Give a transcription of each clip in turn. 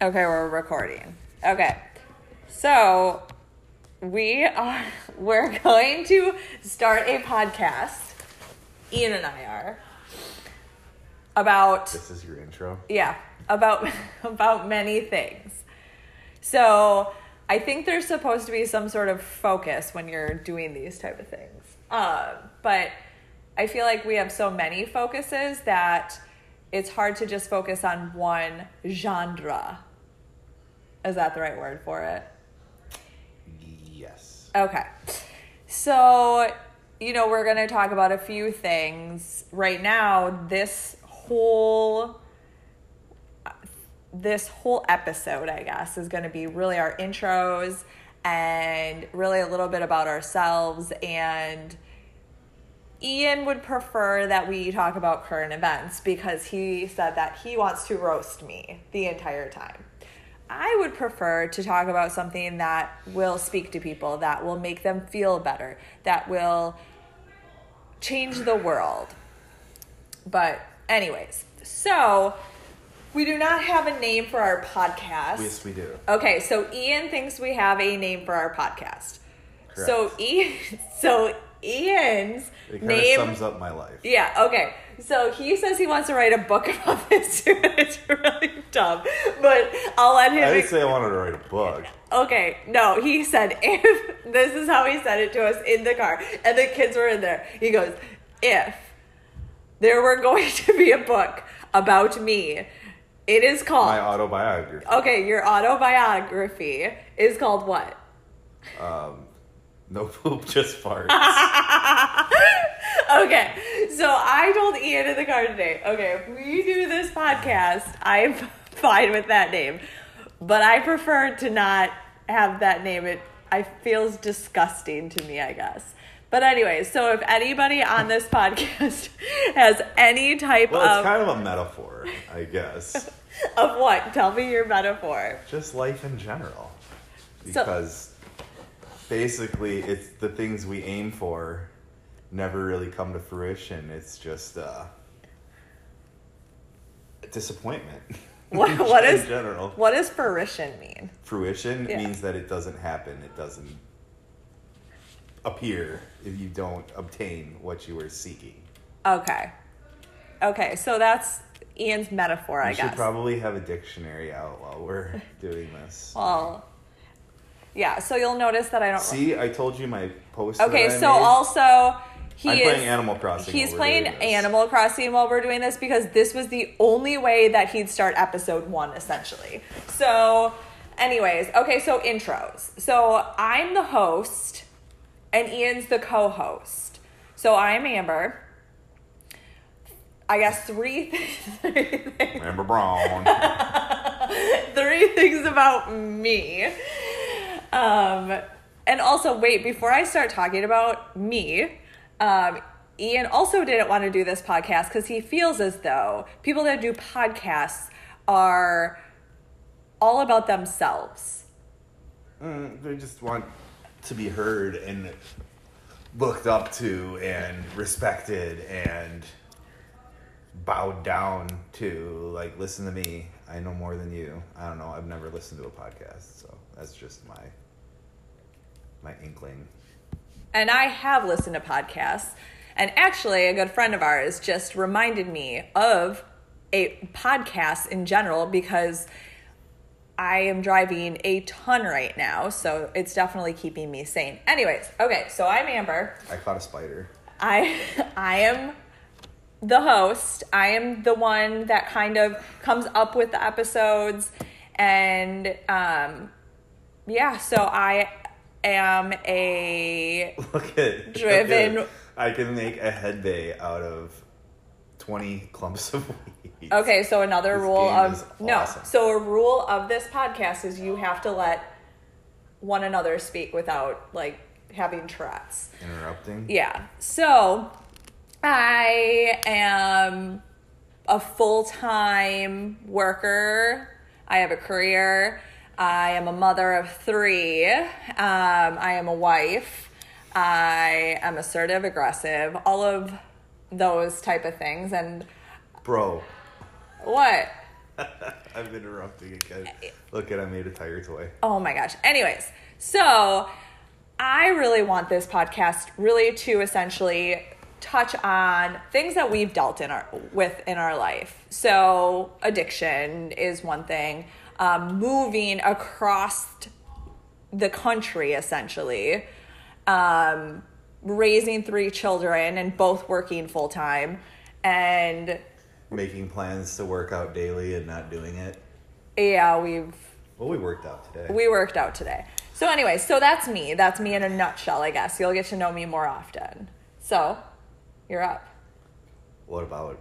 Okay, we're recording. Okay. So we are we're going to start a podcast. Ian and I are about This is your intro. yeah, about about many things. So I think there's supposed to be some sort of focus when you're doing these type of things. Um, but I feel like we have so many focuses that it's hard to just focus on one genre. Is that the right word for it? Yes. Okay. So, you know, we're going to talk about a few things. Right now, this whole this whole episode, I guess, is going to be really our intros and really a little bit about ourselves and Ian would prefer that we talk about current events because he said that he wants to roast me the entire time. I would prefer to talk about something that will speak to people, that will make them feel better, that will change the world. But, anyways, so we do not have a name for our podcast. Yes, we do. Okay, so Ian thinks we have a name for our podcast. So Ian, so Ian's It kind of name. sums up my life. Yeah, okay. So he says he wants to write a book about this. Too. It's really dumb, but I'll let him. I didn't say I wanted to write a book. Okay, no, he said if this is how he said it to us in the car, and the kids were in there. He goes, if there were going to be a book about me, it is called. My autobiography. okay, your autobiography is called what? Um, no poop, just farts. Okay, so I told Ian in the car today, okay, if we do this podcast, I'm fine with that name. But I prefer to not have that name. It I feels disgusting to me, I guess. But anyway, so if anybody on this podcast has any type of well, it's of kind of a metaphor, I guess. of what? Tell me your metaphor. Just life in general. So- Because basically, it's the things we aim for never really come to fruition. It's just uh, disappointment. What- in what is- general? What does fruition mean? fruition Yeah. means that it doesn't happen. It doesn't appear if you don't obtain what you were seeking. Okay. Okay, so that's Ian's metaphor, I We guess. should probably have a dictionary out while we're doing this. well, yeah, so you'll notice that I don't See, I told you my post. Okay, that I so made? also he I'm is playing Animal Crossing. he's playing. Animal Crossing while we're doing this because this was the only way that he'd start episode one essentially. So, anyways, okay, so intros. So I'm the host, and Ian's the co-host. So I'm Amber. I guess three, three things Amber Brown. three things about me. Um, and also, wait, before I start talking about me, um, Ian also didn't want to do this podcast because he feels as though people that do podcasts are all about themselves. Mm, they just want to be heard and looked up to and respected and bowed down to. Like, listen to me. I know more than you. I don't know. I've never listened to a podcast, so that's just my my inkling. And I have listened to podcasts. And actually, a good friend of ours just reminded me of a podcast in general because I am driving a ton right now. So it's definitely keeping me sane. Anyways, okay, so I'm Amber. I caught a spider. I I am the host. I am the one that kind of comes up with the episodes and um yeah, so I am a Look at Driven- look at- I can make a head bay out of twenty clumps of weeds. Okay, so another This rule of no. So a rule of this podcast is you have to let one another speak without like having Tourette's. Interrupting. Yeah. So I am a full time worker. I have a career. I am a mother of three. Um, I am a wife. I am assertive, aggressive, all of those type of things. And Bro, what? I'm interrupting again. Look at I made a tiger toy. Oh my gosh. Anyways, so I really want this podcast really to essentially touch on things that we've dealt in our with in our life. So addiction is one thing. Um, moving across the country essentially. Um, raising three children and both working full time and Making plans to work out daily and not doing it. yeah we've Well, we worked out today. we worked out today so anyway so that's me that's me in a nutshell i guess you'll get to know me more often so you're up what about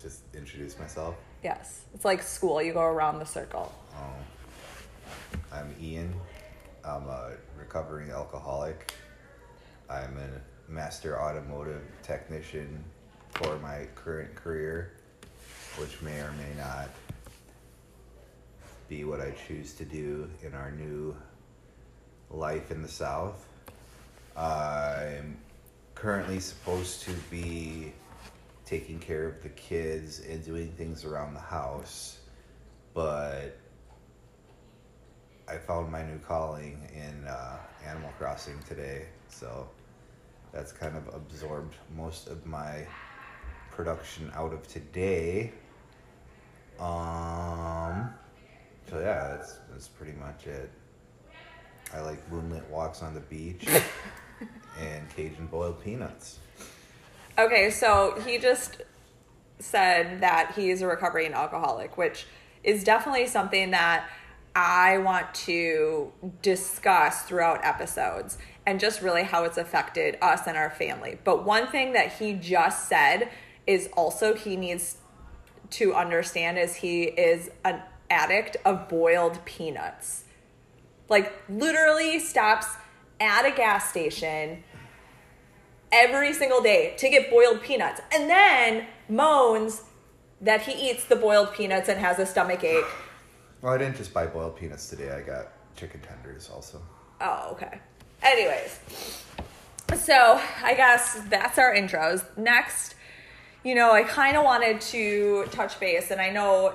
just introduce myself? yes it's like school you go around the circle Oh, I'm Ian. I'm a recovering alcoholic. I'm a master automotive technician for my current career, which may or may not be what I choose to do in our new life in the South. I'm currently supposed to be taking care of the kids and doing things around the house, but I found my new calling in uh, Animal Crossing today, so that's kind of absorbed most of my production out of today. Um, so yeah, that's that's pretty much it. I like moonlit walks on the beach and Cajun boiled peanuts. okay so he just said that he's a recovering alcoholic which is definitely something that i want to discuss throughout episodes and just really how it's affected us and our family but one thing that he just said is also he needs to understand is he is an addict of boiled peanuts like literally stops at a gas station every single day to get boiled peanuts and then moans that he eats the boiled peanuts and has a stomach ache. Well, I didn't just buy boiled peanuts today. I got chicken tenders also. Oh, okay. Anyways, so I guess that's our intros. Next, you know, I kind of wanted to touch base, and I know,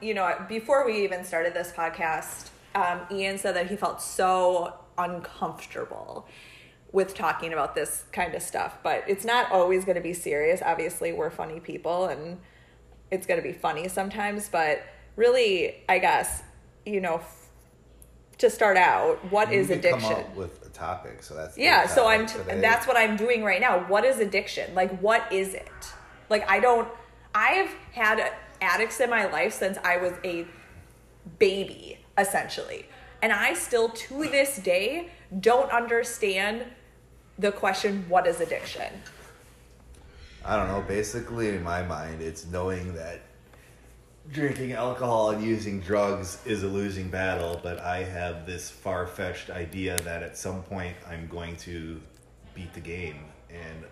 you know, before we even started this podcast, um, Ian said that he felt so uncomfortable with talking about this kind of stuff, but it's not always going to be serious. Obviously, we're funny people, and it's going to be funny sometimes, but really, I guess, you know, f- to start out, what is You could addiction? Come up with a topic, so that's Yeah, so I'm t- that's what I'm doing right now. What is addiction? Like what is it? Like I don't I've had addicts in my life since I was a baby essentially. And I still to this day don't understand the question what is addiction? I don't know. Basically, in my mind, it's knowing that drinking alcohol and using drugs is a losing battle, but I have this far fetched idea that at some point I'm going to beat the game and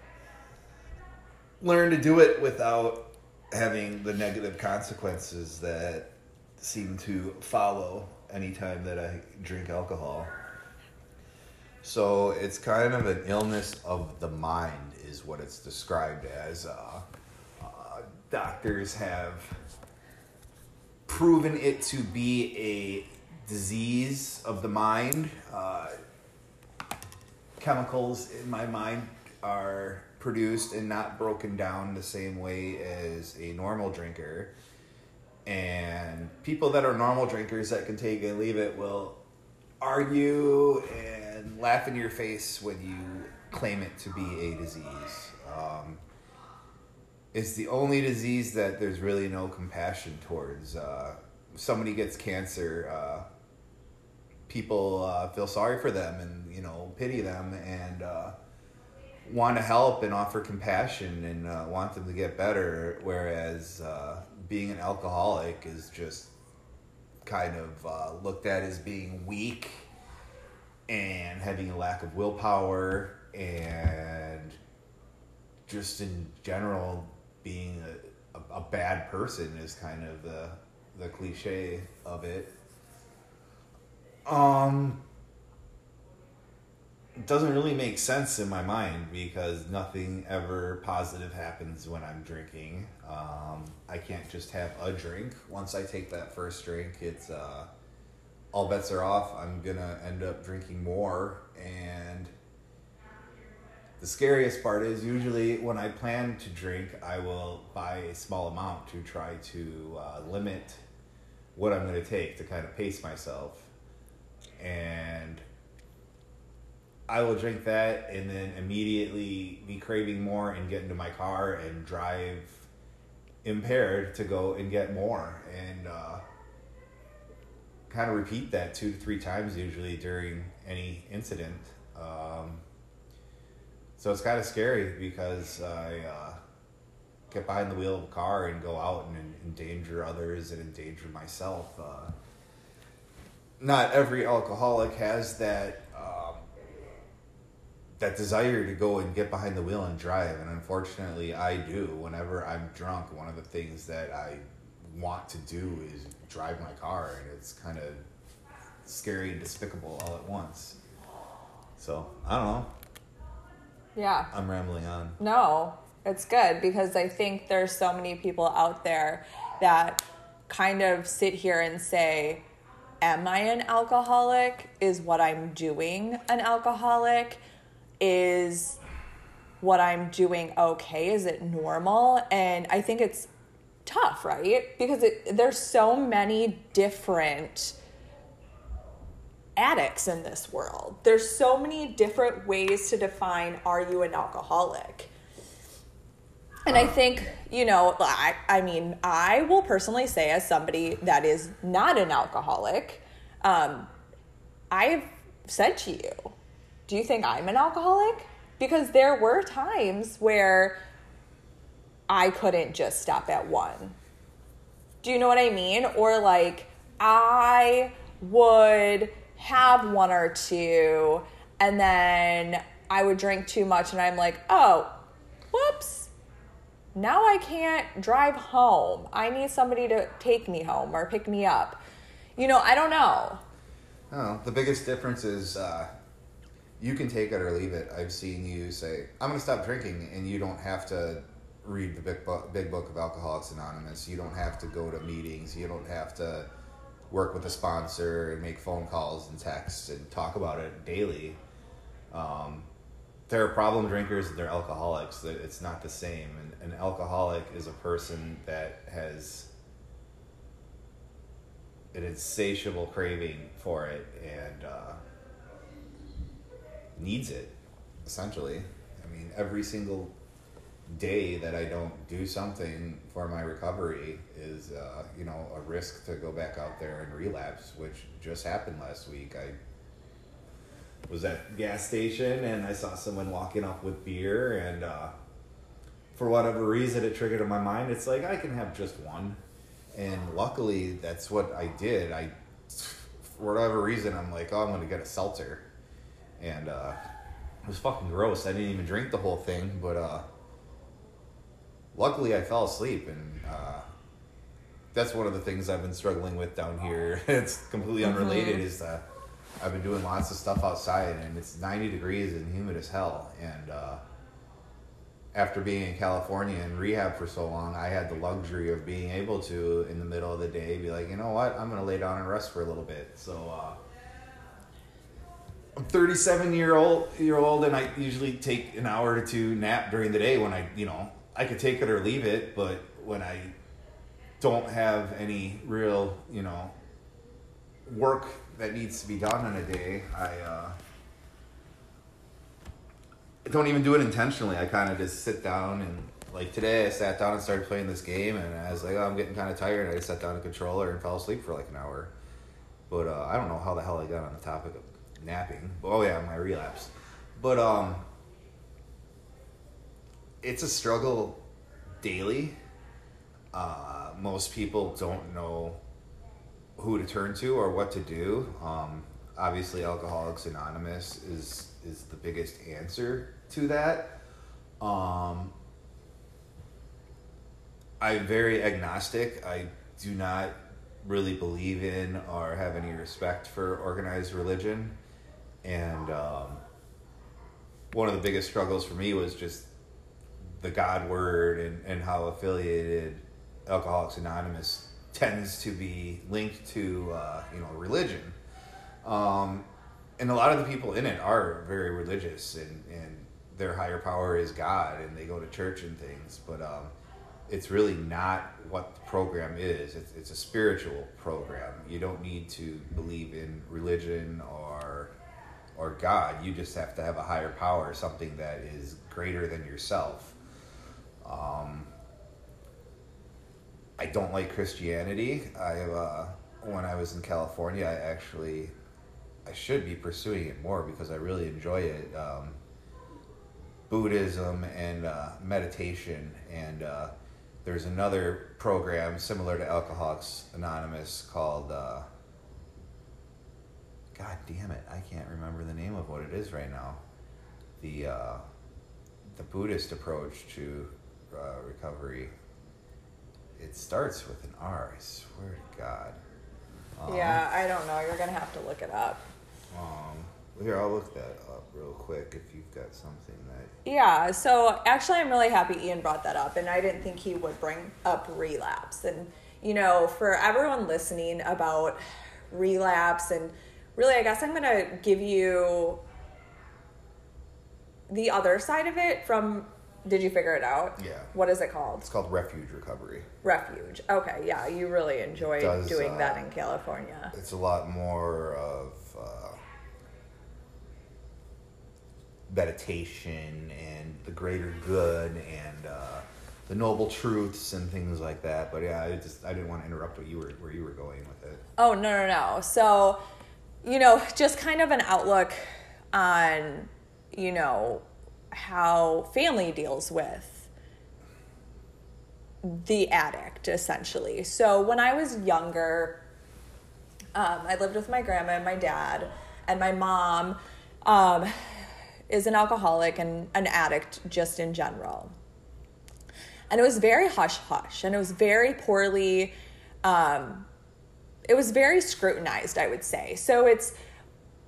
learn to do it without having the negative consequences that seem to follow anytime that I drink alcohol. So it's kind of an illness of the mind, is what it's described as. Uh, uh, doctors have proven it to be a disease of the mind. Uh, chemicals in my mind are produced and not broken down the same way as a normal drinker. And people that are normal drinkers that can take and leave it will argue and laugh in your face when you claim it to be a disease. Um, it's the only disease that there's really no compassion towards. Uh, somebody gets cancer, uh, people uh, feel sorry for them and you know pity them and uh, want to help and offer compassion and uh, want them to get better. Whereas uh, being an alcoholic is just kind of looked at as being weak and having a lack of willpower and just in general being a, a, a bad person is kind of the the cliche of it. Um doesn't really make sense in my mind because nothing ever positive happens when I'm drinking. Um, I can't just have a drink. Once I take that first drink, it's uh, all bets are off. I'm gonna end up drinking more, and the scariest part is usually when I plan to drink, I will buy a small amount to try to uh, limit what I'm gonna take to kind of pace myself, and I will drink that and then immediately be craving more and get into my car and drive impaired to go and get more and uh, kind of repeat that two to three times usually during any incident. Um, so it's kind of scary because I uh, get behind the wheel of a car and go out and endanger others and endanger myself. Uh, not every alcoholic has that that desire to go and get behind the wheel and drive and unfortunately i do. Whenever i'm drunk one of the things that i want to do is drive my car and it's kind of scary and despicable all at once. So i don't know yeah i'm rambling on no it's good because i think there's so many people out there that kind of sit here and say am i an alcoholic is what i'm doing an alcoholic is what I'm doing okay? Is it normal? And I think it's tough, right? Because it, there's so many different addicts in this world. There's so many different ways to define are you an alcoholic? And I think, you know, I, I mean, I will personally say, as somebody that is not an alcoholic, um, I've said to you, do you think I'm an alcoholic? Because there were times where I couldn't just stop at one. Do you know what I mean? Or like I would have one or two and then I would drink too much and I'm like, oh, whoops. Now I can't drive home. I need somebody to take me home or pick me up. You know, I don't know. Oh, the biggest difference is uh, you can take it or leave it. I've seen you say, "I'm going to stop drinking," and you don't have to read the big book, big book of Alcoholics Anonymous. You don't have to go to meetings. You don't have to work with a sponsor and make phone calls and texts and talk about it daily. Um, there are problem drinkers are alcoholics. That it's not the same. And an alcoholic is a person that has an insatiable craving for it and. Uh, needs it, essentially. I mean, every single day that I don't do something for my recovery is, uh, you know, a risk to go back out there and relapse, which just happened last week. I was at gas station and I saw someone walking up with beer and uh, for whatever reason it triggered in my mind. It's like I can have just one, and luckily that's what I did. I, for whatever reason, I'm like, oh, I'm gonna get a seltzer and uh, it was fucking gross. I didn't even drink the whole thing, but uh, luckily I fell asleep, and uh, that's one of the things I've been struggling with down here. it's completely mm-hmm. unrelated. Mm-hmm. Is that I've been doing lots of stuff outside, and it's ninety degrees and humid as hell, and uh, after being in California and rehab for so long, I had the luxury of being able to, in the middle of the day, be like, you know what, I'm gonna lay down and rest for a little bit. So uh, I'm 37 year old year old, and I usually take an hour or two nap during the day when I, you know, I could take it or leave it, but when I don't have any real, you know, work that needs to be done in a day, I uh, don't even do it intentionally. I kind of just sit down and like today, I sat down and started playing this game, and I was like, oh, I'm getting kind of tired. And I just sat down a controller and fell asleep for like an hour. But uh, I don't know how the hell I got on the topic of napping. Oh yeah, my relapse. But um it's a struggle daily. Uh, most people don't know who to turn to or what to do. Um, obviously, Alcoholics Anonymous is is the biggest answer to that. Um, I'm very agnostic. I do not really believe in or have any respect for organized religion and um, one of the biggest struggles for me was just the God word and, and how affiliated Alcoholics Anonymous tends to be linked to uh, you know religion. Um, and a lot of the people in it are very religious and, and their higher power is God and they go to church and things, but um, it's really not what the program is. It's, it's a spiritual program. You don't need to believe in religion or or God. You just have to have a higher power, something that is greater than yourself. Um, I don't like Christianity. I uh, when I was in California, I actually I should be pursuing it more because I really enjoy it. Um, Buddhism and uh, meditation, and uh, there's another program similar to Alcoholics Anonymous called. Uh, God damn it! I can't remember the name of what it is right now. The uh, the Buddhist approach to uh, recovery. It starts with an R. I swear to God. Um, Yeah, I don't know. You're gonna have to look it up. Um, here, I'll look that up real quick if you've got something that. Yeah, so actually, I'm really happy Ian brought that up, and I didn't think he would bring up relapse. And, you know, for everyone listening about relapse, and really, I guess I'm going to give you the other side of it from. Did you figure it out? Yeah. What is it called? It's called refuge recovery. Refuge. Okay, yeah, you really enjoyed Does, doing uh, that in California. It's a lot more of uh, meditation and the greater good and uh, the noble truths and things like that. But yeah, I just I didn't want to interrupt what you were where you were going with it. Oh, no, no, no. So, you know, just kind of an outlook on, you know, how family deals with the addict, essentially. So, when I was younger, um, I lived with my grandma and my dad, and my mom um, is an alcoholic and an addict just in general. And it was very hush hush, and it was very poorly. Um, it was very scrutinized, I would say. So it's,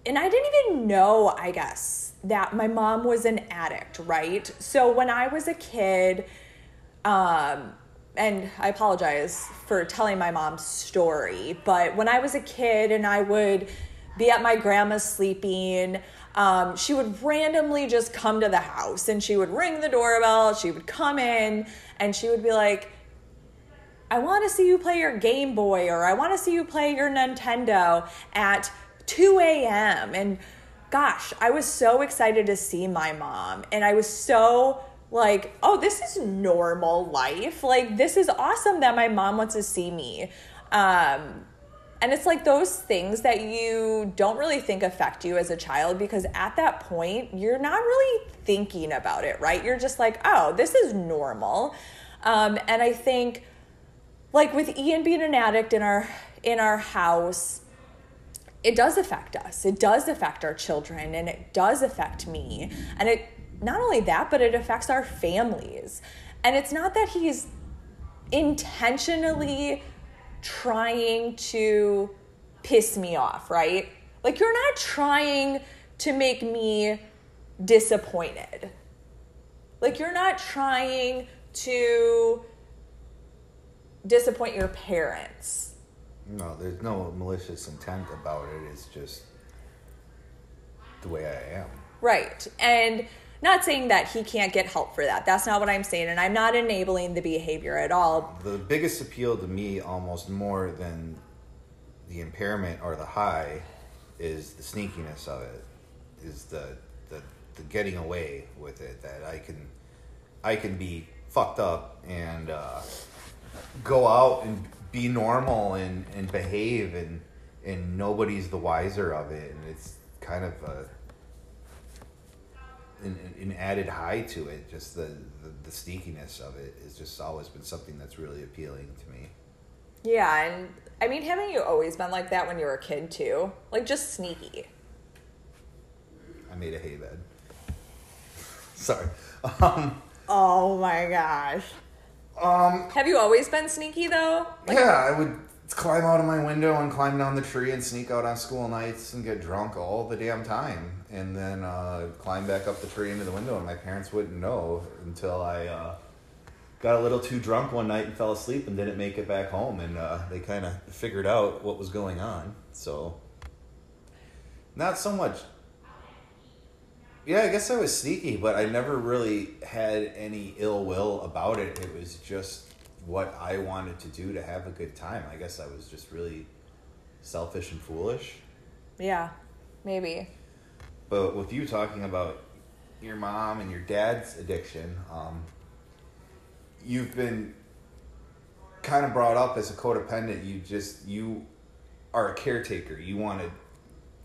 and I didn't even know, I guess, that my mom was an addict, right? So when I was a kid, um, and I apologize for telling my mom's story, but when I was a kid and I would be at my grandma's sleeping, um, she would randomly just come to the house and she would ring the doorbell. She would come in and she would be like, I want to see you play your Game Boy or I want to see you play your Nintendo at 2 a.m. And gosh, I was so excited to see my mom. And I was so like, oh, this is normal life. Like, this is awesome that my mom wants to see me. Um, and it's like those things that you don't really think affect you as a child because at that point, you're not really thinking about it, right? You're just like, oh, this is normal. Um, and I think like with Ian being an addict in our in our house, it does affect us. It does affect our children and it does affect me. And it not only that, but it affects our families. And it's not that he's intentionally trying to piss me off, right? Like you're not trying to make me disappointed. Like you're not trying to disappoint your parents. No, there's no malicious intent about it. It's just the way I am. Right. And not saying that he can't get help for that. That's not what I'm saying. And I'm not enabling the behavior at all. The biggest appeal to me, almost more than the impairment or the high, is the sneakiness of it. Is the the, the getting away with it that I can I can be fucked up and uh, go out and be normal and, and behave and and nobody's the wiser of it and it's kind of a an, an added high to it just the, the the sneakiness of it has just always been something that's really appealing to me Yeah. And I mean, haven't you always been like that when you were a kid, too? Like just sneaky. i made a hay bed sorry um Oh my gosh. Um Have you always been sneaky, though? Like, yeah i would climb out of my window and climb down the tree and sneak out on school nights and get drunk all the damn time. And then uh, climb back up the tree into the window and my parents wouldn't know until I uh, got a little too drunk one night and fell asleep and didn't make it back home. And uh, they kind of figured out what was going on. So not so much yeah i guess i was sneaky but i never really had any ill will about it it was just what i wanted to do to have a good time i guess i was just really selfish and foolish Yeah, maybe. but with you talking about your mom and your dad's addiction, um, you've been kind of brought up as a codependent. You just you are a caretaker. You want to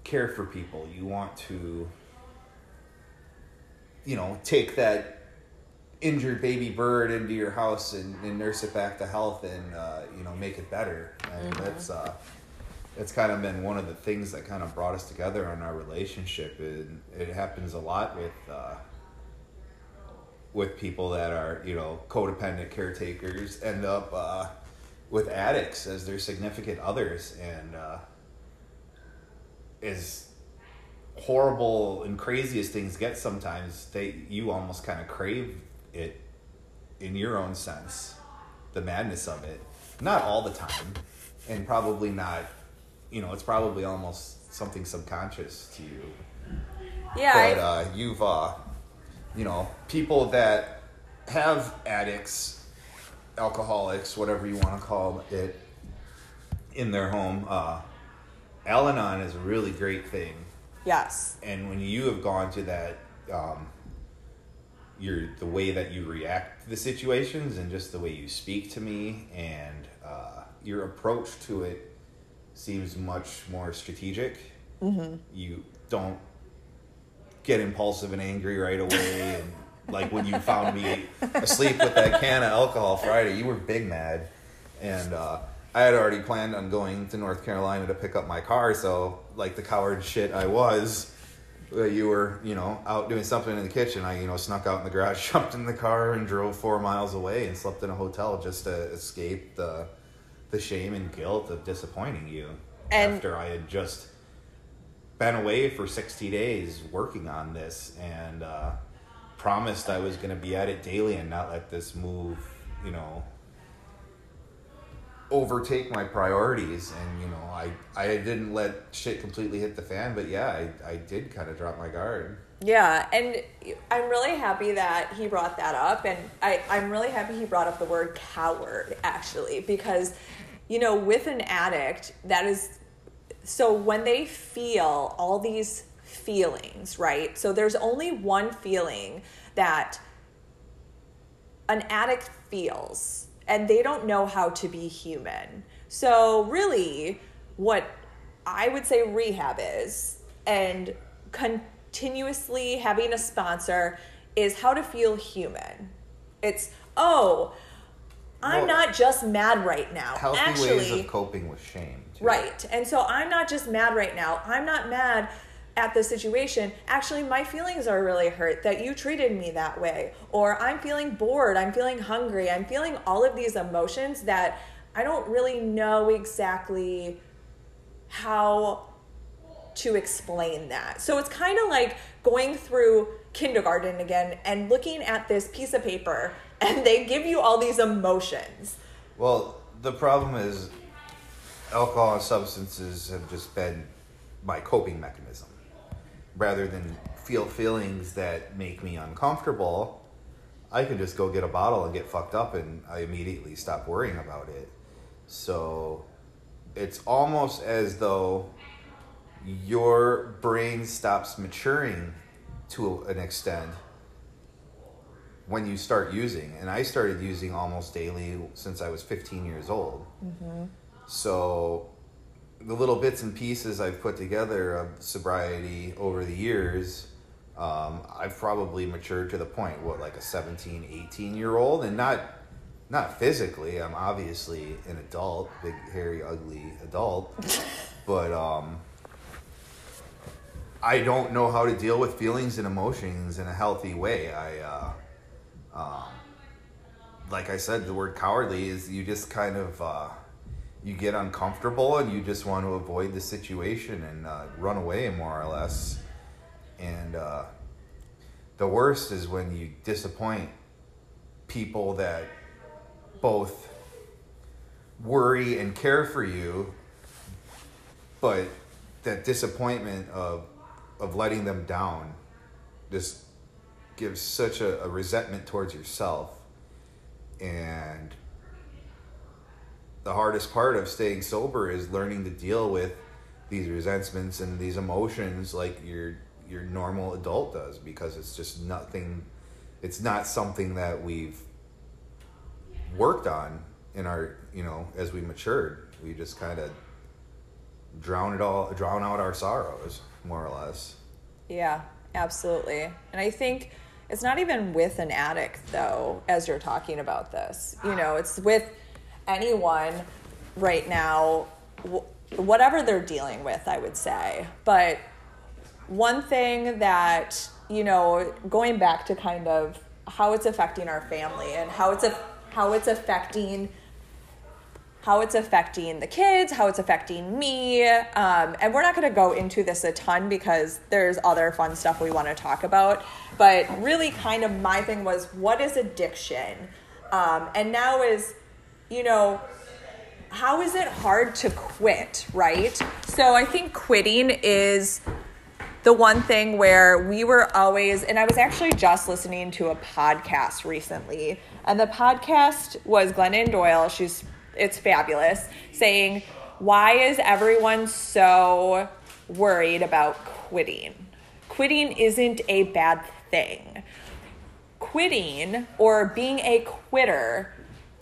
care for people. You want to, you know, take that injured baby bird into your house and, and nurse it back to health and uh, you know make it better. And that's uh, it's kind of been one of the things that kind of brought us together in our relationship. And it happens a lot with uh, with people that are you know codependent caretakers end up uh, with addicts as their significant others, and uh, as horrible and crazy as things get sometimes, they you almost kind of crave it in your own sense, the madness of it. Not all the time, and probably not. You know, it's probably almost something subconscious to you. Yeah, but uh, you've, uh, you know, people that have addicts, alcoholics, whatever you want to call it, in their home. Uh, Al-Anon is a really great thing yes. and when you have gone to that um, your the way that you react to the situations and just the way you speak to me and uh, your approach to it seems much more strategic mm-hmm. you don't get impulsive and angry right away and like when you found me asleep with that can of alcohol friday you were big mad and uh, i had already planned on going to north carolina to pick up my car so like the coward shit i was you were you know out doing something in the kitchen. I you know snuck out in the garage jumped in the car and drove four miles away and slept in a hotel just to escape the the shame and guilt of disappointing you And- after i had just been away for 60 days working on this and uh, promised I was going to be at it daily and not let this move, you know, overtake my priorities. And, you know, I, I didn't let shit completely hit the fan, but yeah, I, I did kind of drop my guard. Yeah, and I'm really happy that he brought that up, and I, I'm really happy he brought up the word coward, actually, because, you know, with an addict, that is so when they feel all these feelings, right? So there's only one feeling that an addict feels and they don't know how to be human. So, really, what I would say rehab is, and continuously having a sponsor, is how to feel human. It's, oh, I'm Well, not just mad right now. Healthy Actually, ways of coping with shame. too. Right. And so I'm not just mad right now. I'm not mad at the situation. Actually, my feelings are really hurt that you treated me that way. Or I'm feeling bored. I'm feeling hungry. I'm feeling all of these emotions that I don't really know exactly how to explain that. So it's kind of like going through kindergarten again and looking at this piece of paper and they give you all these emotions. Well, the problem is alcohol and substances have just been my coping mechanism. Rather than feel feelings that make me uncomfortable, I can just go get a bottle and get fucked up and I immediately stop worrying about it. So it's almost as though your brain stops maturing to an extent when you start using. And I started using almost daily since I was 15 years old. Mm-hmm. So the little bits and pieces I've put together of sobriety over the years, um, I've probably matured to the point, what, like a 17, 18 year old? And not. Not physically, I'm obviously an adult, big, hairy, ugly adult, but um, I don't know how to deal with feelings and emotions in a healthy way. I, uh, um, like I said, the word cowardly is you just kind of, uh, you get uncomfortable and you just want to avoid the situation and uh, run away more or less. And uh, the worst is when you disappoint people that both worry and care for you but that disappointment of of letting them down just gives such a, a resentment towards yourself. And the hardest part of staying sober is learning to deal with these resentments and these emotions like your your normal adult does because it's just nothing it's not something that we've worked on in our you know as we matured we just kind of drown it all drown out our sorrows more or less Yeah, absolutely. And I think it's not even with an addict, though, as you're talking about this. You know, it's with anyone right now, whatever they're dealing with, I would say. But one thing that, you know, going back to kind of how it's affecting our family and how it's, a, how it's affecting how it's affecting the kids, how it's affecting me. Um, and we're not going to go into this a ton because there's other fun stuff we want to talk about. But really, kind of my thing was what is addiction? Um, and now is, you know, how is it hard to quit, right? So I think quitting is the one thing where we were always, and I was actually just listening to a podcast recently, and the podcast was Glennon Doyle. She's it's fabulous, saying, Why is everyone so worried about quitting? Quitting isn't a bad thing. Quitting or being a quitter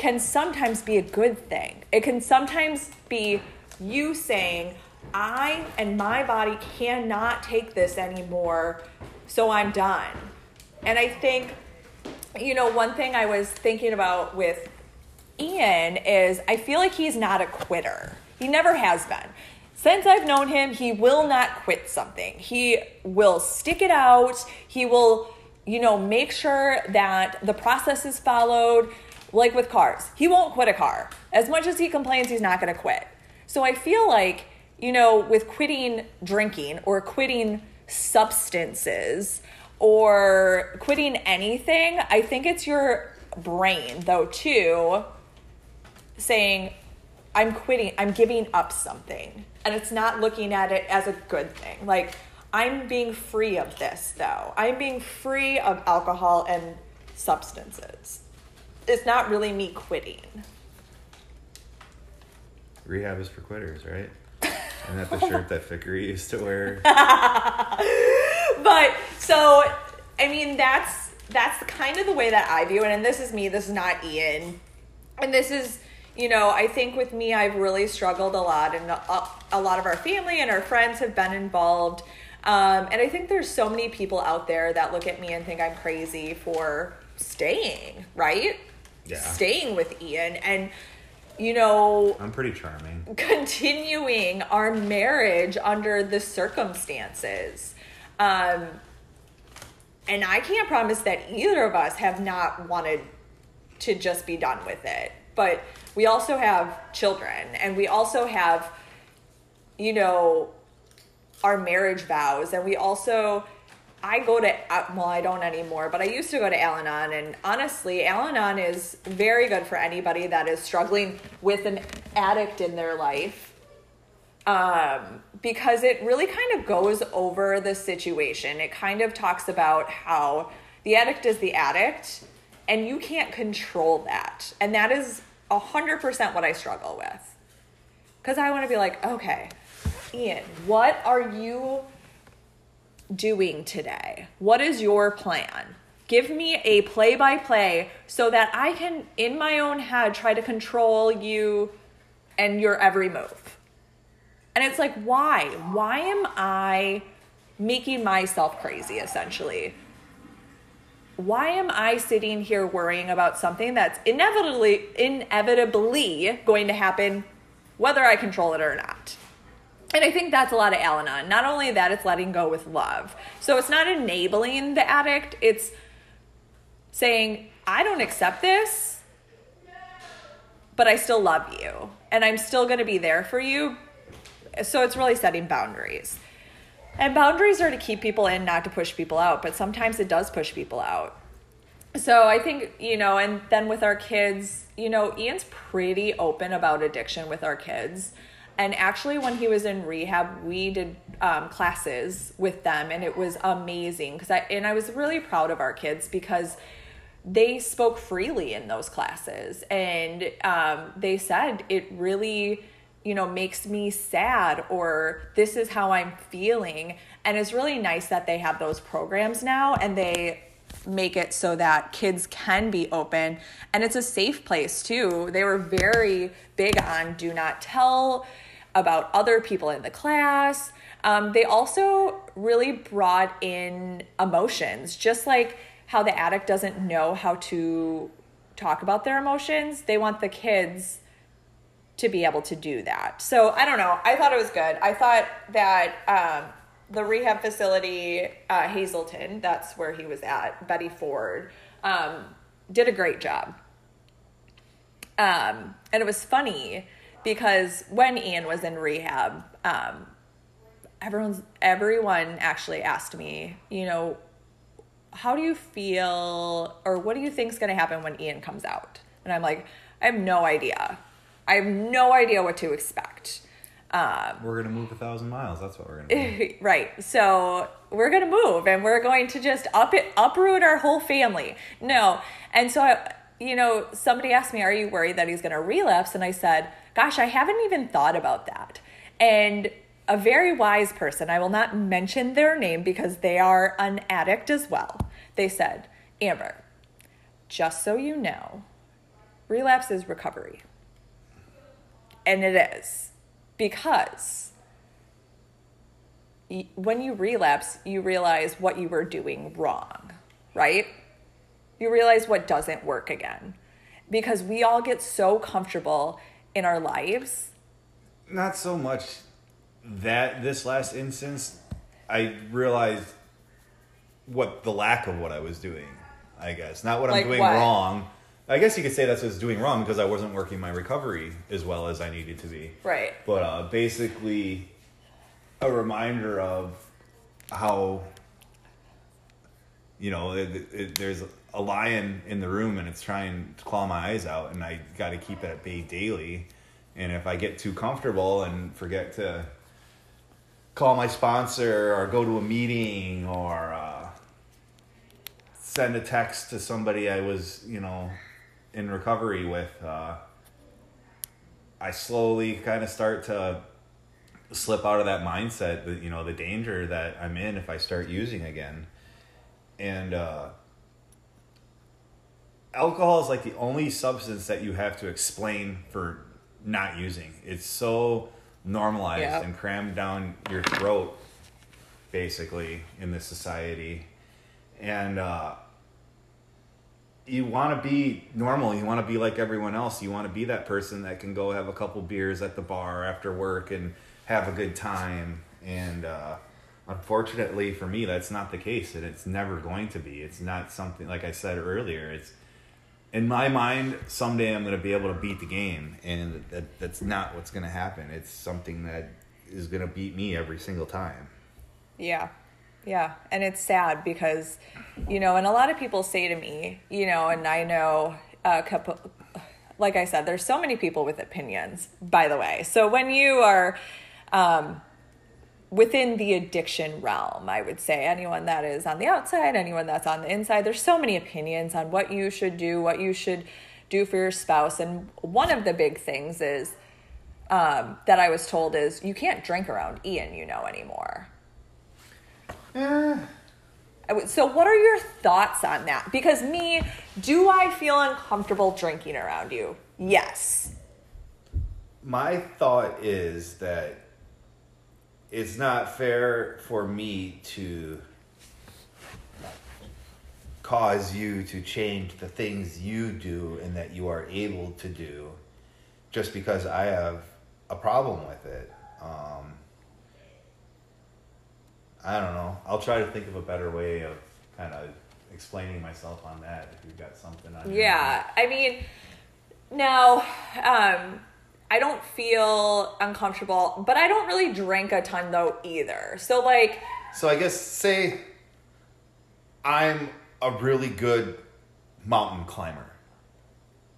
can sometimes be a good thing. It can sometimes be you saying, I and my body cannot take this anymore, so I'm done. And I think, you know, one thing I was thinking about with Ian is I feel like he's not a quitter. He never has been. Since I've known him, he will not quit something. He will stick it out. He will, you know, make sure that the process is followed. Like with cars, he won't quit a car. As much as he complains, he's not going to quit. So I feel like, you know, with quitting drinking or quitting substances or quitting anything, I think it's your brain, though, too, saying, I'm quitting, I'm giving up something. And it's not looking at it as a good thing. Like, I'm being free of this, though. I'm being free of alcohol and substances. It's not really me quitting. rehab is for quitters right? And that the shirt that Fickery used to wear? But so i mean that's that's kind of the way that i view it and this is me this is not ian. And this is you know i think with me i've really struggled a lot and a, a lot of our family and our friends have been involved. Um, and i think there's so many people out there that look at me and think i'm crazy for staying right Yeah. staying with ian and you know i'm pretty charming continuing our marriage under the circumstances. Um, and I can't promise that either of us have not wanted to just be done with it. But we also have children and we also have, you know, our marriage vows. And we also, I go to, uh, well, I don't anymore, but I used to go to Al Anon. And honestly, Al Anon is very good for anybody that is struggling with an addict in their life um, because it really kind of goes over the situation. It kind of talks about how the addict is the addict and you can't control that. And that is 100% what I struggle with. Because I want to be like, okay, Ian, what are you doing today? What is your plan? Give me a play by play so that I can, in my own head, try to control you and your every move. And it's like, why? Why am I making myself crazy essentially? Why am I sitting here worrying about something that's inevitably inevitably going to happen whether I control it or not? And I think that's a lot of Al Anon. Not only that, it's letting go with love. So it's not enabling the addict, it's saying, I don't accept this. but I still love you and I'm still going to be there for you. So it's really setting boundaries. And boundaries are to keep people in, not to push people out, but sometimes it does push people out. So I think, you know, and then with our kids, you know, Ian's pretty open about addiction with our kids. And actually, when he was in rehab, we did um, classes with them, and it was amazing. Because I and I was really proud of our kids because they spoke freely in those classes, and um, they said it really, you know, makes me sad, or this is how I'm feeling. And it's really nice that they have those programs now, and they make it so that kids can be open and it's a safe place too. They were very big on do not tell about other people in the class. Um, they also really brought in emotions, just like how the addict doesn't know how to talk about their emotions. They want the kids to be able to do that. So I don't know. I thought it was good. I thought that um, the rehab facility, uh, Hazelden, that's where he was at, Betty Ford, um, did a great job. Um, and it was funny because when Ian was in rehab, um, everyone's everyone actually asked me, you know, how do you feel or what do you think is going to happen when Ian comes out? And I'm like, I have no idea. I have no idea what to expect. Um, we're gonna move a thousand miles. That's what we're gonna do. right. So we're gonna move, and we're going to just up it, uproot our whole family. No, and so I, you know, somebody asked me, "Are you worried that he's gonna relapse?" And I said, "Gosh, I haven't even thought about that." And a very wise person, I will not mention their name because they are an addict as well. They said, "Amber, just so you know, relapse is recovery." And it is because when you relapse, you realize what you were doing wrong, right? You realize what doesn't work again. Because we all get so comfortable in our lives. Not so much that this last instance, I realized what the lack of what I was doing, I guess. Not what I'm doing what? wrong I guess you could say that's what I was doing wrong because I wasn't working my recovery as well as I needed to be. Right. But uh, basically, a reminder of how, you know, it, it, there's a lion in the room and it's trying to claw my eyes out, and I got to keep it at bay daily. And if I get too comfortable and forget to call my sponsor or go to a meeting or uh, send a text to somebody I was, you know, in recovery with, uh, I slowly kind of start to slip out of that mindset that you know the danger that I'm in if I start using again, and uh, alcohol is like the only substance that you have to explain for not using. It's so normalized yep. and crammed down your throat, basically in this society, and uh, you want to be normal. You want to be like everyone else. You want to be that person that can go have a couple beers at the bar after work and have a good time. And uh, unfortunately for me, that's not the case, and it's never going to be. It's not something like I said earlier. It's in my mind, someday I'm going to be able to beat the game, and that, that's not what's going to happen. It's something that is going to beat me every single time. Yeah, yeah, and it's sad because, you know, and a lot of people say to me, you know, and I know a couple, like I said, there's so many people with opinions, by the way. So when you are um, within the addiction realm, I would say anyone that is on the outside, anyone that's on the inside, there's so many opinions on what you should do, what you should do for your spouse. And one of the big things is um, that I was told is you can't drink around Ian, you know, anymore So, what are your thoughts on that? Because, me, do I feel uncomfortable drinking around you? Yes. My thought is that it's not fair for me to cause you to change the things you do and that you are able to do just because I have a problem with it. Um, I don't know. I'll try to think of a better way of kind of explaining myself on that if you've got something on Yeah. I mean, Now, um, I don't feel uncomfortable, but I don't really drink a ton though either. So like, So I guess say I'm a really good mountain climber.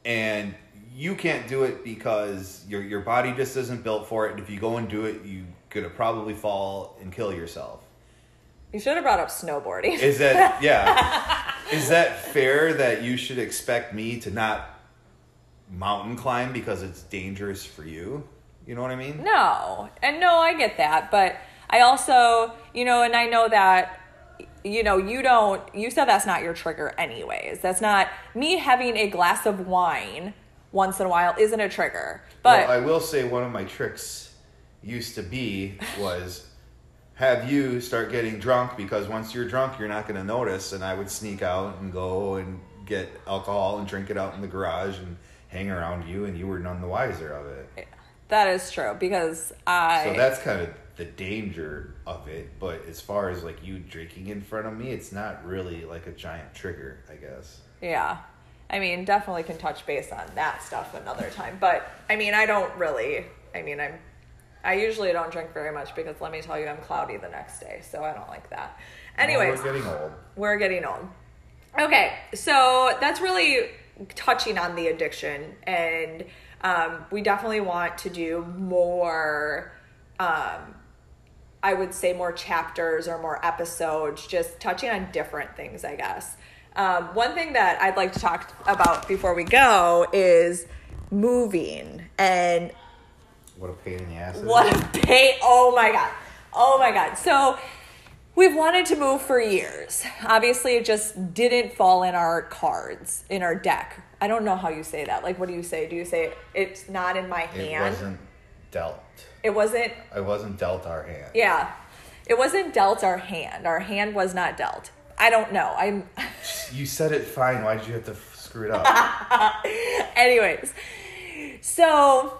And you can't do it because your your body just isn't built for it. And if you go and do it, you gonna probably fall and kill yourself. You should have brought up snowboarding. Is that yeah? Is that fair that you should expect me to not mountain climb because it's dangerous for you? You know what I mean? No, and no, I get that, but I also, you know, and I know that, you know, you don't. You said that's not your trigger, anyways. That's not me having a glass of wine once in a while isn't a trigger. But well, I will say one of my tricks used to be was have you start getting drunk because once you're drunk you're not going to notice and I would sneak out and go and get alcohol and drink it out in the garage and hang around you and you were none the wiser of it. that is true because I. So that's kind of the danger of it, but as far as like you drinking in front of me, it's not really like a giant trigger, I guess. Yeah. I mean, definitely can touch base on that stuff another time. But I mean, I don't really. I mean, I'm. I usually don't drink very much because let me tell you, I'm cloudy the next day, so I don't like that. Anyways, we're getting old. we're getting old. Okay, so that's really touching on the addiction, and um, we definitely want to do more. Um, I would say more chapters or more episodes, just touching on different things, I guess. Um, one thing that I'd like to talk about before we go is moving and What a pain in the ass. What a pain. Oh my God. Oh my God. So we've wanted to move for years. Obviously, it just didn't fall in our cards, in our deck. I don't know how you say that. Like, what do you say? Do you say it's not in my hand? It wasn't dealt. It wasn't I wasn't dealt our hand. Yeah. It wasn't dealt our hand. Our hand was not dealt. I don't know. I'm You said it fine. Why did you have to screw it up? anyways. So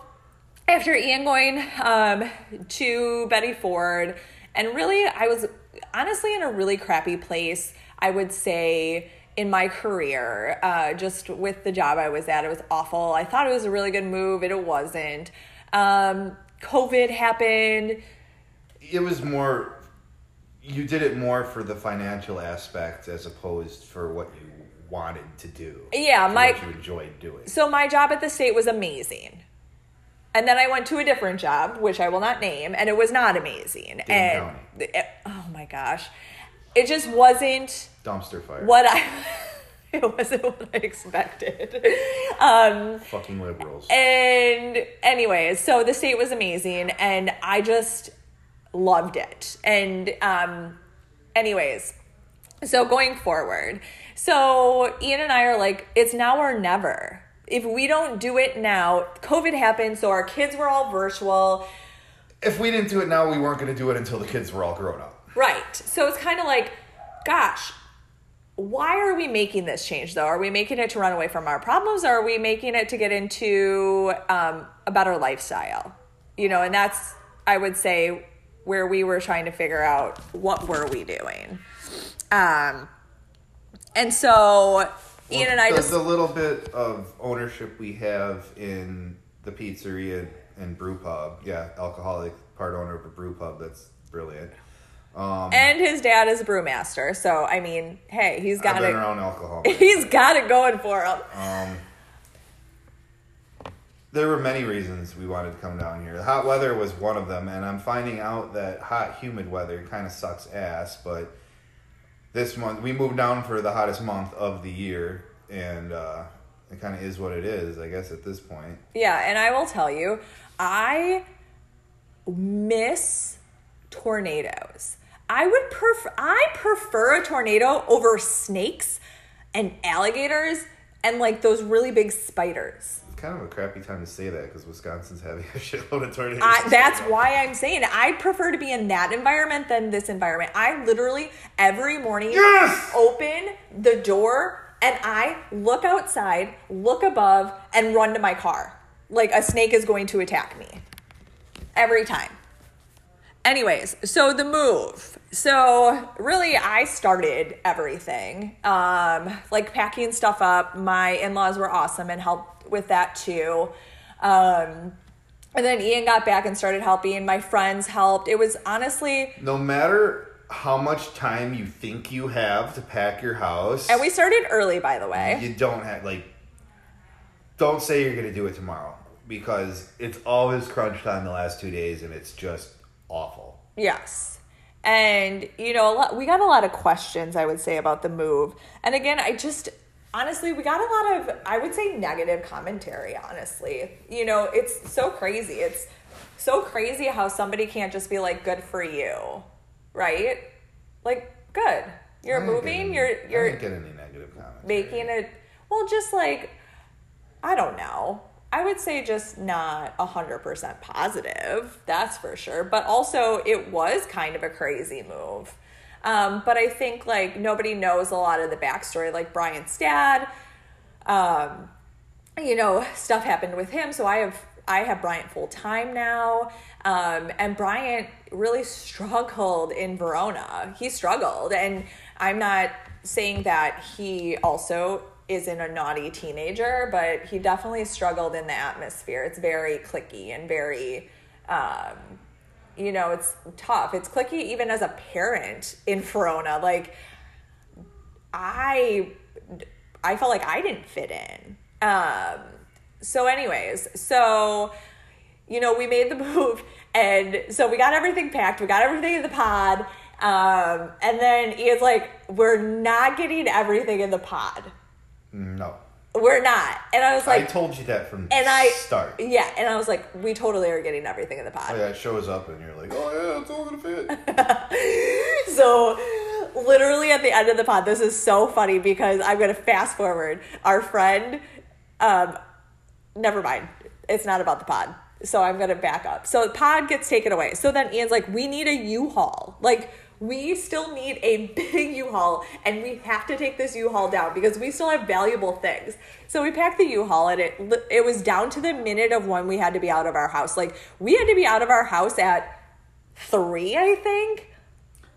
after Ian going um, to Betty Ford, and really I was honestly in a really crappy place, I would say in my career, uh, just with the job I was at, it was awful. I thought it was a really good move, and it wasn't. Um, COVID happened. it was more. You did it more for the financial aspect as opposed for what you wanted to do. Yeah, my- what you enjoyed doing. So my job at the state was amazing. And then I went to a different job, which I will not name, and it was not amazing. And it- oh my gosh. It just wasn't Dumpster fire. what I it wasn't what I expected. Um Fucking liberals. and anyways, so the state was amazing and I just loved it. And um anyways, so going forward. So Ian and I are like it's now or never. If we don't do it now, COVID happened, so our kids were all virtual. if we didn't do it now, we weren't going to do it until the kids were all grown up. Right. So it's kind of like, gosh, why are we making this change though? Are we making it to run away from our problems or are we making it to get into um, a better lifestyle? You know, and that's, I would say, where we were trying to figure out what were we doing. Um, and so Ian and I the, just, the little bit of ownership we have in the pizzeria and brew pub. Yeah, alcoholic part owner of a brew pub. That's brilliant. Um, and his dad is a brewmaster. So, I mean, hey, he's got been it. around alcohol. He's got it going for him. Um, there were many reasons we wanted to come down here. The hot weather was one of them, and I'm finding out that hot, humid weather kind of sucks ass. But this month, we moved down for the hottest month of the year, and uh, it kind of is what it is, I guess, at this point. Yeah, and I will tell you, I miss tornadoes. I would prefer I prefer a tornado over snakes and alligators and like those really big spiders. Kind of a crappy time to say that because Wisconsin's having a shitload of tornadoes. I, that's why I'm saying I prefer to be in that environment than this environment. I literally every morning Yes! open the door and I look outside, look above, and run to my car. Like a snake is going to attack me. Every time. Anyways, so the move. So really, I started everything, um, like packing stuff up. My in-laws were awesome and helped with that too. Um, and then Ian got back and started helping. My friends helped. It was honestly, No matter how much time you think you have to pack your house, and we started early, by the way. you don't have like. Don't say you're gonna do it tomorrow because it's always crunch time the last two days and it's just awful. Yes. And, you know, a lot, we got a lot of questions, I would say, about the move. And again, I just, honestly, we got a lot of, I would say, negative commentary, honestly. You know, it's so crazy. It's so crazy how somebody can't just be like, good for you, right? Like, good. You're I moving, any- you're, I you're didn't get any negative comments. making it, well, just like, I don't know. I would say just not 100% positive, that's for sure. But also, it was kind of a crazy move. Um, but I think like nobody knows a lot of the backstory, like Bryant's dad. Um, you know, stuff happened with him, so I have I have Bryant full time now. Um, and Bryant really struggled in Verona. He struggled, and I'm not saying that he also isn't a naughty teenager, but he definitely struggled in the atmosphere. It's very clicky and very um, you know, it's tough. It's clicky even as a parent in Verona. Like I I felt like I didn't fit in. Um so anyways, so you know, we made the move and so we got everything packed, we got everything in the pod. Um and then Ian's like, We're not getting everything in the pod. No. We're not. And I was like, I told you that from and I start. Yeah, and I was like, we totally are getting everything in the pod. Oh, yeah, it shows up and you're like, oh yeah, it's all gonna fit. so literally at the end of the pod this is so funny because i'm going to fast forward our friend um never mind it's not about the pod so i'm going to back up so the pod gets taken away so then ian's like we need a u-haul like we still need a big u-haul and we have to take this u-haul down because we still have valuable things so we packed the u-haul and it it was down to the minute of when we had to be out of our house like we had to be out of our house at three i think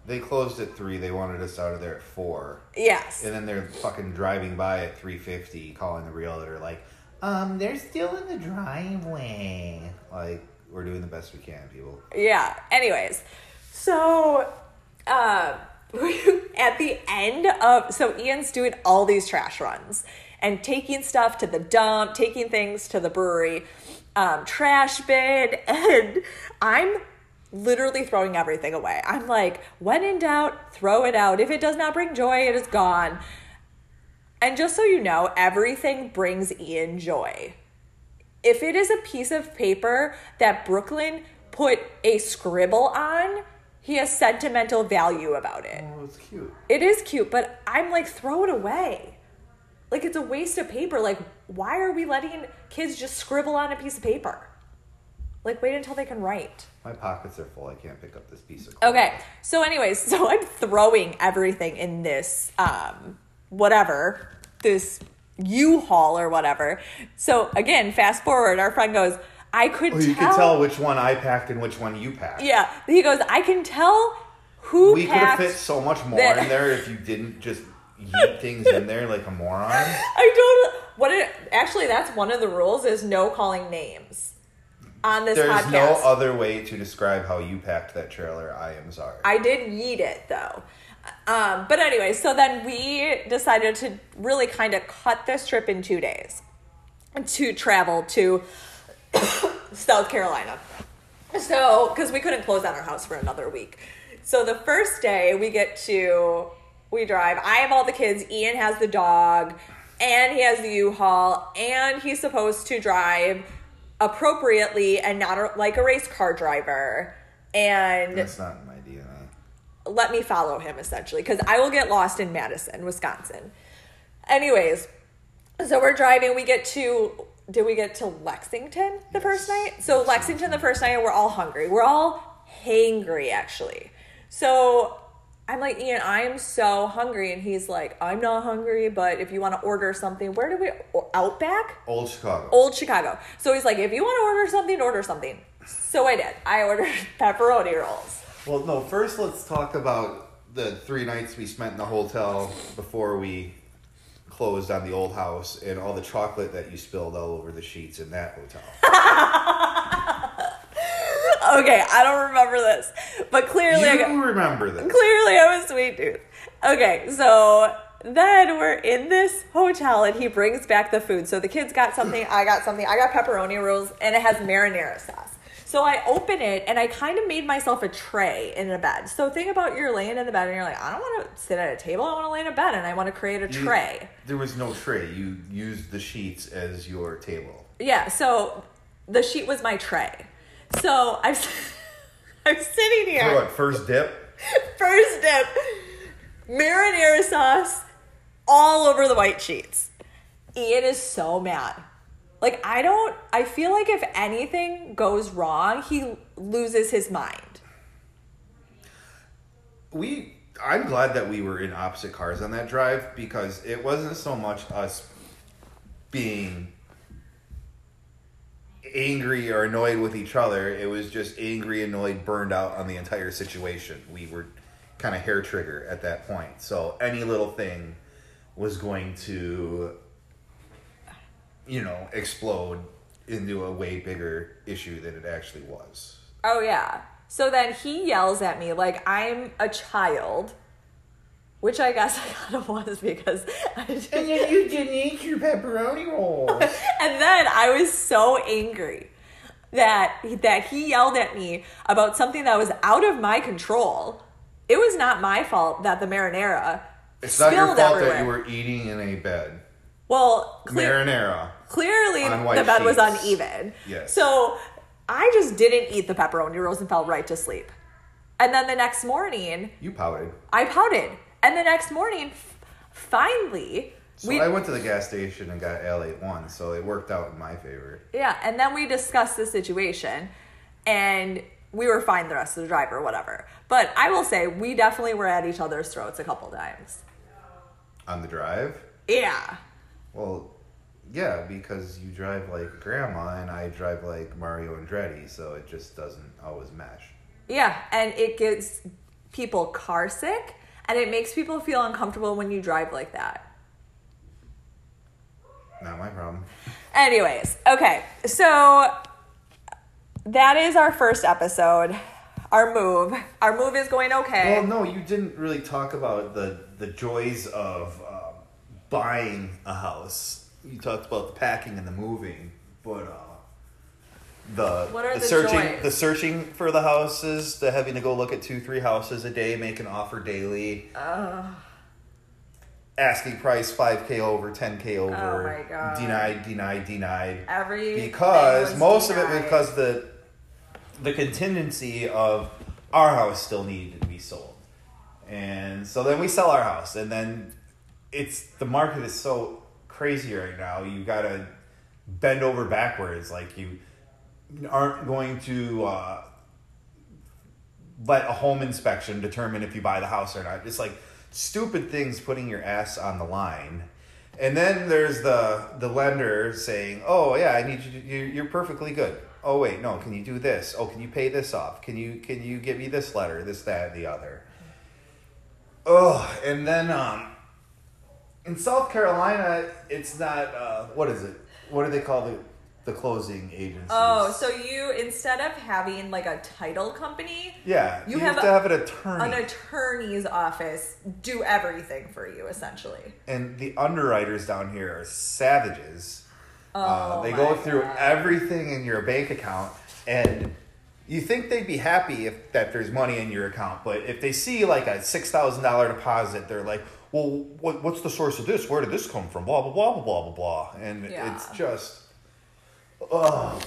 they closed at three. They wanted us out of there at four. yes And then they're fucking driving by at three fifty, calling the realtor like, um, they're still in the driveway. Like, we're doing the best we can, people. yeah anyways so uh, at the end of so ian's doing all these trash runs and taking stuff to the dump taking things to the brewery um, trash bin. And i'm literally throwing everything away. I'm like when in doubt throw it out. If it does not bring joy it is gone. And just so you know everything brings ian joy. If it is a piece of paper that Brooklyn put a scribble on, he has sentimental value about it. Oh, it's cute. It is cute, but I'm like, throw it away. Like, it's a waste of paper. Like, why are we letting kids just scribble on a piece of paper? Like, wait until they can write. My pockets are full. I can't pick up this piece of. Okay. So, anyways, so I'm throwing everything in this, um, whatever, this U-Haul or whatever. So again, fast forward, our friend goes, I could Oh, you tell. can tell which one I packed and which one you packed. Yeah. He goes, I can tell who we could have packed. fit so much more that- in there if you didn't just yeet things in there like a moron. I don't. What it actually? That's one of the rules is no calling names on this There's podcast. no other way to describe how you packed that trailer. I am sorry. I did yeet it though. Um, but anyway, so then we decided to really kind of cut this trip in two days to travel to South Carolina. So, because we couldn't close down our house for another week. So the first day we get to, we drive. I have all the kids. Ian has the dog, and he has the U-Haul, and he's supposed to drive appropriately and not a, like a race car driver. And That's not my DNA. let me follow him essentially because I will get lost in Madison, Wisconsin. Anyways, so we're driving. We get to did we get to Lexington the first night? So Lexington the first night, and we're all hungry. We're all hangry actually. So I'm like, Ian, I am so hungry. And he's like, I'm not hungry, but if you want to order something, where do we, Outback? Old Chicago. Old Chicago. So he's like, if you want to order something, order something. So I did. I ordered pepperoni rolls. Well, no, first let's talk about the three nights we spent in the hotel before we closed on the old house and all the chocolate that you spilled all over the sheets in that hotel. Okay, I don't remember this, but clearly I got, remember this. clearly I'm a sweet tooth. Okay, so then we're in this hotel and he brings back the food. So the kids got something, I got something. I got pepperoni rolls and it has marinara sauce. So I open it and I kind of made myself a tray in a bed. So think about you're laying in the bed and you're like, I don't want to sit at a table. I want to lay in a bed and I want to create a You- tray. There was no tray. You used the sheets as your table. Yeah, so the sheet was my tray. So I'm, I'm sitting here. For what, first dip? First dip, marinara sauce all over the white sheets. Ian is so mad. Like, I don't, I feel like if anything goes wrong, he loses his mind. we I'm glad that we were in opposite cars on that drive because it wasn't so much us being angry or annoyed with each other. It was just angry, annoyed, burned out on the entire situation. We were kind of hair trigger at that point. So any little thing was going to you know, explode into a way bigger issue than it actually was. Oh, yeah. So then he yells at me like I'm a child, which I guess I kind of was because I didn't. And then you didn't eat your pepperoni rolls. And then I was so angry that that he yelled at me about something that was out of my control. It was not my fault that the marinara It's not your spilled fault everywhere. that you were eating in a bed. Well, clear, Marinara. clearly the bed was uneven. Yes. So I just didn't eat the pepperoni rolls and fell right to sleep. And then the next morning, You pouted. I pouted. And the next morning, finally, So we I went to the gas station and got L eight one, so it worked out in my favor. Yeah, and then we discussed the situation and we were fine the rest of the drive or whatever. But I will say we definitely were at each other's throats a couple times. On the drive? Yeah. Well, yeah, because you drive like grandma and I drive like Mario Andretti, so it just doesn't always mesh. Yeah, and it gets people car sick and it makes people feel uncomfortable when you drive like that. Not my problem. Anyways, okay. So that is our first episode. Our move. Our move is going okay. Well, no, you didn't really talk about the the joys of um, buying a house. You talked about the packing and the moving, but uh, the What are the, the searching joys? the searching for the houses, the having to go look at two three houses a day, make an offer daily, Uh, asking price five k over, ten k over, Oh my God. denied, denied, denied. Every because most of it because the the contingency of our house still needed to be sold and so then we sell our house and then it's the market is so crazy right now you gotta bend over backwards like you aren't going to uh, let a home inspection determine if you buy the house or not it's like stupid things putting your ass on the line and then there's the the lender saying, "Oh yeah, I need you. To, you're, you're perfectly good. Oh wait, no. Can you do this? Oh, can you pay this off? Can you can you give me this letter? This that the other." Oh, and then um, in South Carolina, it's not. Uh, what is it? What do they call the the closing agencies? Oh, so you instead of having like a title company, yeah, you you, have have, to have an attorney. an attorney's office do everything for you essentially. and the underwriters down here are savages. Oh, uh, Oh they my go through God. everything in your bank account, and you think they'd be happy if that there's money in your account, but if they see like a six thousand dollar deposit, they're like, "Well, what, what's the source of this? Where did this come from? Blah blah blah blah blah blah blah." And Yeah. it's just, ugh.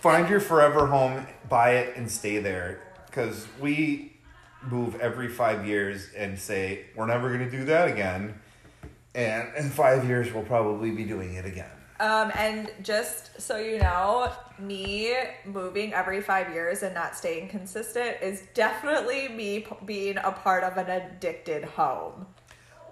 Find your forever home, buy it, and stay there. Because we move every five years and say we're never going to do that again, and in five years we'll probably be doing it again. Um, and just so you know, me moving every five years and not staying consistent is definitely me p- being a part of an addicted home.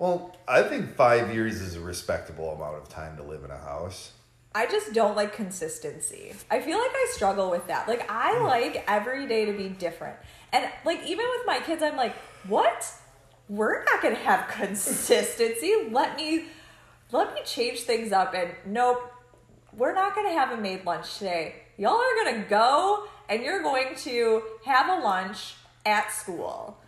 Well, I think five years is a respectable amount of time to live in a house. I just don't like consistency. I feel like I struggle with that. Like I hmm. like every day to be different. And like even with my kids I'm like, "What? We're not going to have consistency. Let me let me change things up and nope. We're not going to have a made lunch today. Y'all are going to go and you're going to have a lunch at school."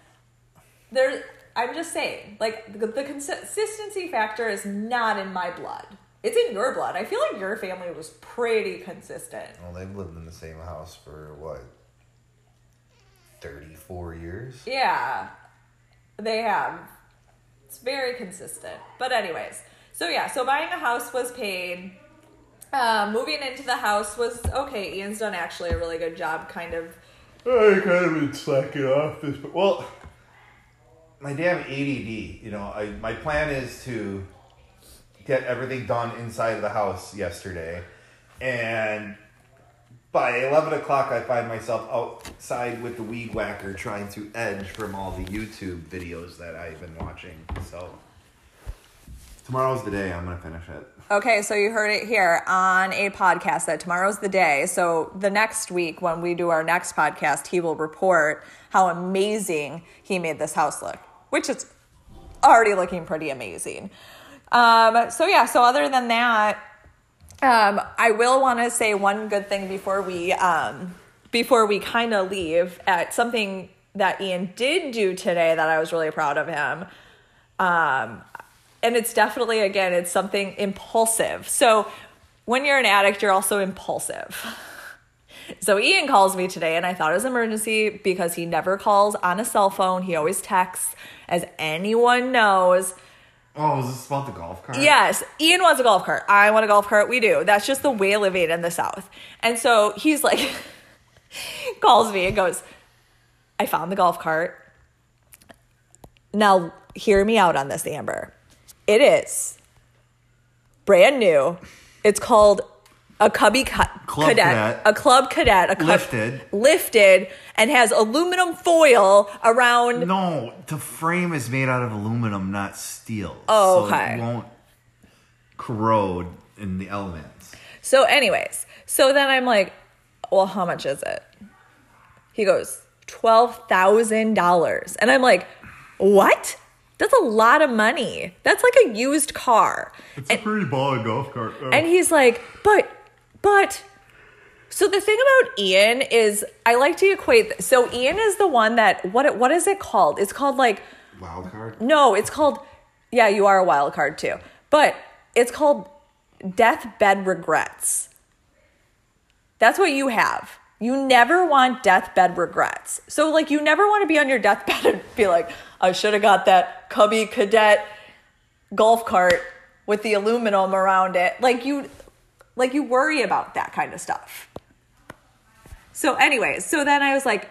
There I'm just saying, like the, the consistency factor is not in my blood. It's in your blood. I feel like your family was pretty consistent. Well, they've lived in the same house for what? 34 years? Yeah, they have. It's very consistent. But, anyways, so yeah, so buying a house was paid. Uh, moving into the house was okay. Ian's done actually a really good job, kind of. I kind of been slacking off this. But well, my damn ADD. You know, I my plan is to get everything done inside of the house yesterday, and by eleven o'clock, I find myself outside with the weed whacker trying to edge from all the YouTube videos that I've been watching. So tomorrow's the day. I'm gonna finish it. Okay, so you heard it here on a podcast that tomorrow's the day. So the next week, when we do our next podcast, he will report how amazing he made this house look, which is already looking pretty amazing. Um, so yeah, so other than that, um, I will want to say one good thing before we um, before we kind of leave at something that Ian did do today that I was really proud of him. Um, and it's definitely again it's something impulsive so when you're an addict you're also impulsive so ian calls me today and i thought it was emergency because he never calls on a cell phone. He always texts as anyone knows. Oh is this about the golf cart? Yes ian wants a golf cart. I want a golf cart. We do. That's just the way of living in the south. And so he's like calls me and goes i found the golf cart. Now hear me out on this amber. It is brand new. It's called a cubby cu- Club cadet, cadet. a club cadet, a cu- Lifted. lifted, and has aluminum foil around. No, the frame is made out of aluminum, not steel. Oh, so okay. it won't corrode in the elements. So, anyways, so then I'm like, well, how much is it? He goes, twelve thousand dollars, and I'm like, what? That's a lot of money. That's like a used car. It's a pretty baller golf cart. And he's like, but, but. So the thing about Ian is, I like to equate. So Ian is the one that what what is it called? It's called like wild card. no, it's called yeah, you are a wild card too, but it's called deathbed regrets. That's what you have. You never want deathbed regrets. So like you never want to be on your deathbed and be like, I should have got that Cubby Cadet golf cart with the aluminum around it. Like you like you worry about that kind of stuff. So anyways, so then I was like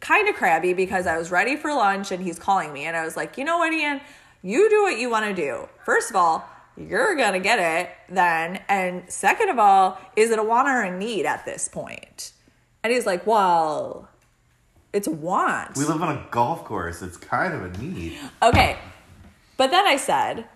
kind of crabby because I was ready for lunch and he's calling me and I was like, "You know what, Ian? You do what you want to do. First of all, you're going to get it then. And second of all, is it a want or a need at this point?" And he's like, "Well, it's a want." We live on a golf course. It's kind of a need. Okay. But then I said,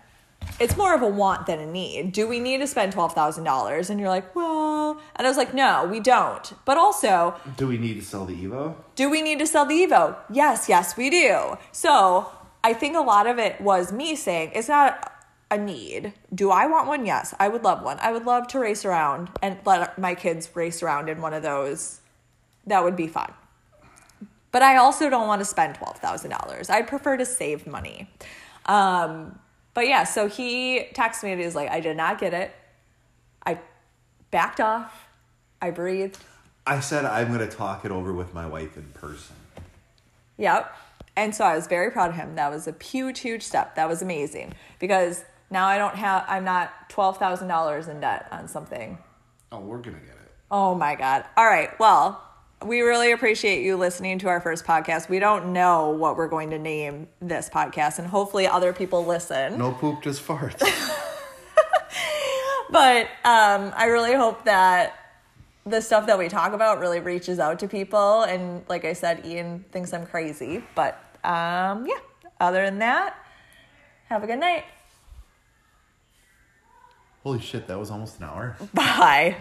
it's more of a want than a need. Do we need to spend $12,000? And you're like, well, and I was like, no, we don't. But also, Do we need to sell the Evo? do we need to sell the Evo? Yes, yes, we do. So I think a lot of it was me saying, it's not a need. Do I want one? Yes, I would love one. I would love to race around and let my kids race around in one of those. That would be fun. But I also don't want to spend $12,000. I'd prefer to save money. Um, but yeah, so he texted me and he was like, I did not get it. I backed off. I breathed. I said I'm going to talk it over with my wife in person. Yep. And so I was very proud of him. That was a huge, huge step. That was amazing because now I don't have, I'm not $12,000 in debt on something. Oh, we're going to get it. Oh my God. All right. Well, we really appreciate you listening to our first podcast. We don't know what we're going to name this podcast, and hopefully other people listen. No poop, just farts. but um, I really hope that the stuff that we talk about really reaches out to people. And like I said, Ian thinks I'm crazy. But um, yeah, other than that, have a good night. Holy shit, that was almost an hour. Bye.